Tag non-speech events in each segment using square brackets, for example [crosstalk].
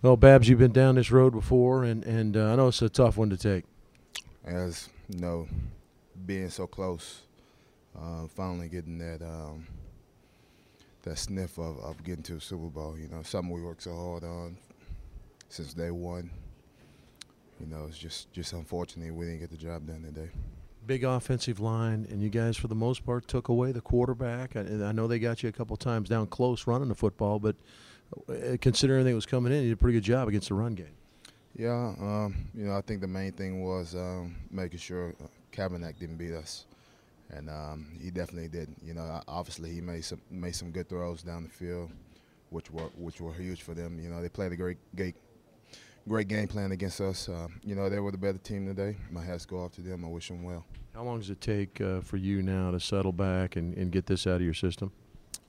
Well, Babs, you've been down this road before, and and uh, I know it's a tough one to take. As you know, being so close, uh, finally getting that um, that sniff of, of getting to a Super Bowl. You know, something we worked so hard on since day one. You know, it's just just unfortunate we didn't get the job done today. Big offensive line, and you guys, for the most part, took away the quarterback. I, I know they got you a couple times down close running the football, but considering everything was coming in, he did a pretty good job against the run game. Yeah, um, you know, I think the main thing was um, making sure uh, Kaepernick didn't beat us, and um, he definitely did. You know, obviously he made some made some good throws down the field, which were which were huge for them. You know, they played a great great great game plan against us. Uh, you know, they were the better team today. My hats go off to them. I wish them well. How long does it take uh, for you now to settle back and, and get this out of your system?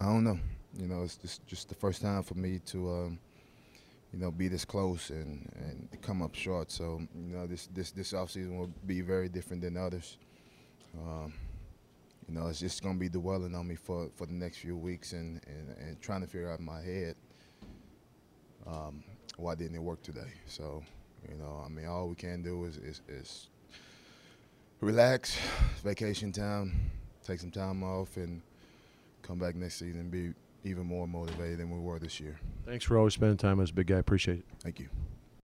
I don't know. You know, it's just just the first time for me to, um, you know, be this close and, and come up short. So you know, this this this offseason will be very different than others. Um, you know, it's just gonna be dwelling on me for, for the next few weeks and, and, and trying to figure out in my head um, why didn't it work today. So, you know, I mean, all we can do is, is, is relax, [sighs] vacation time, take some time off, and come back next season and be even more motivated than we were this year. Thanks for always spending time with us, big guy. Appreciate it. Thank you.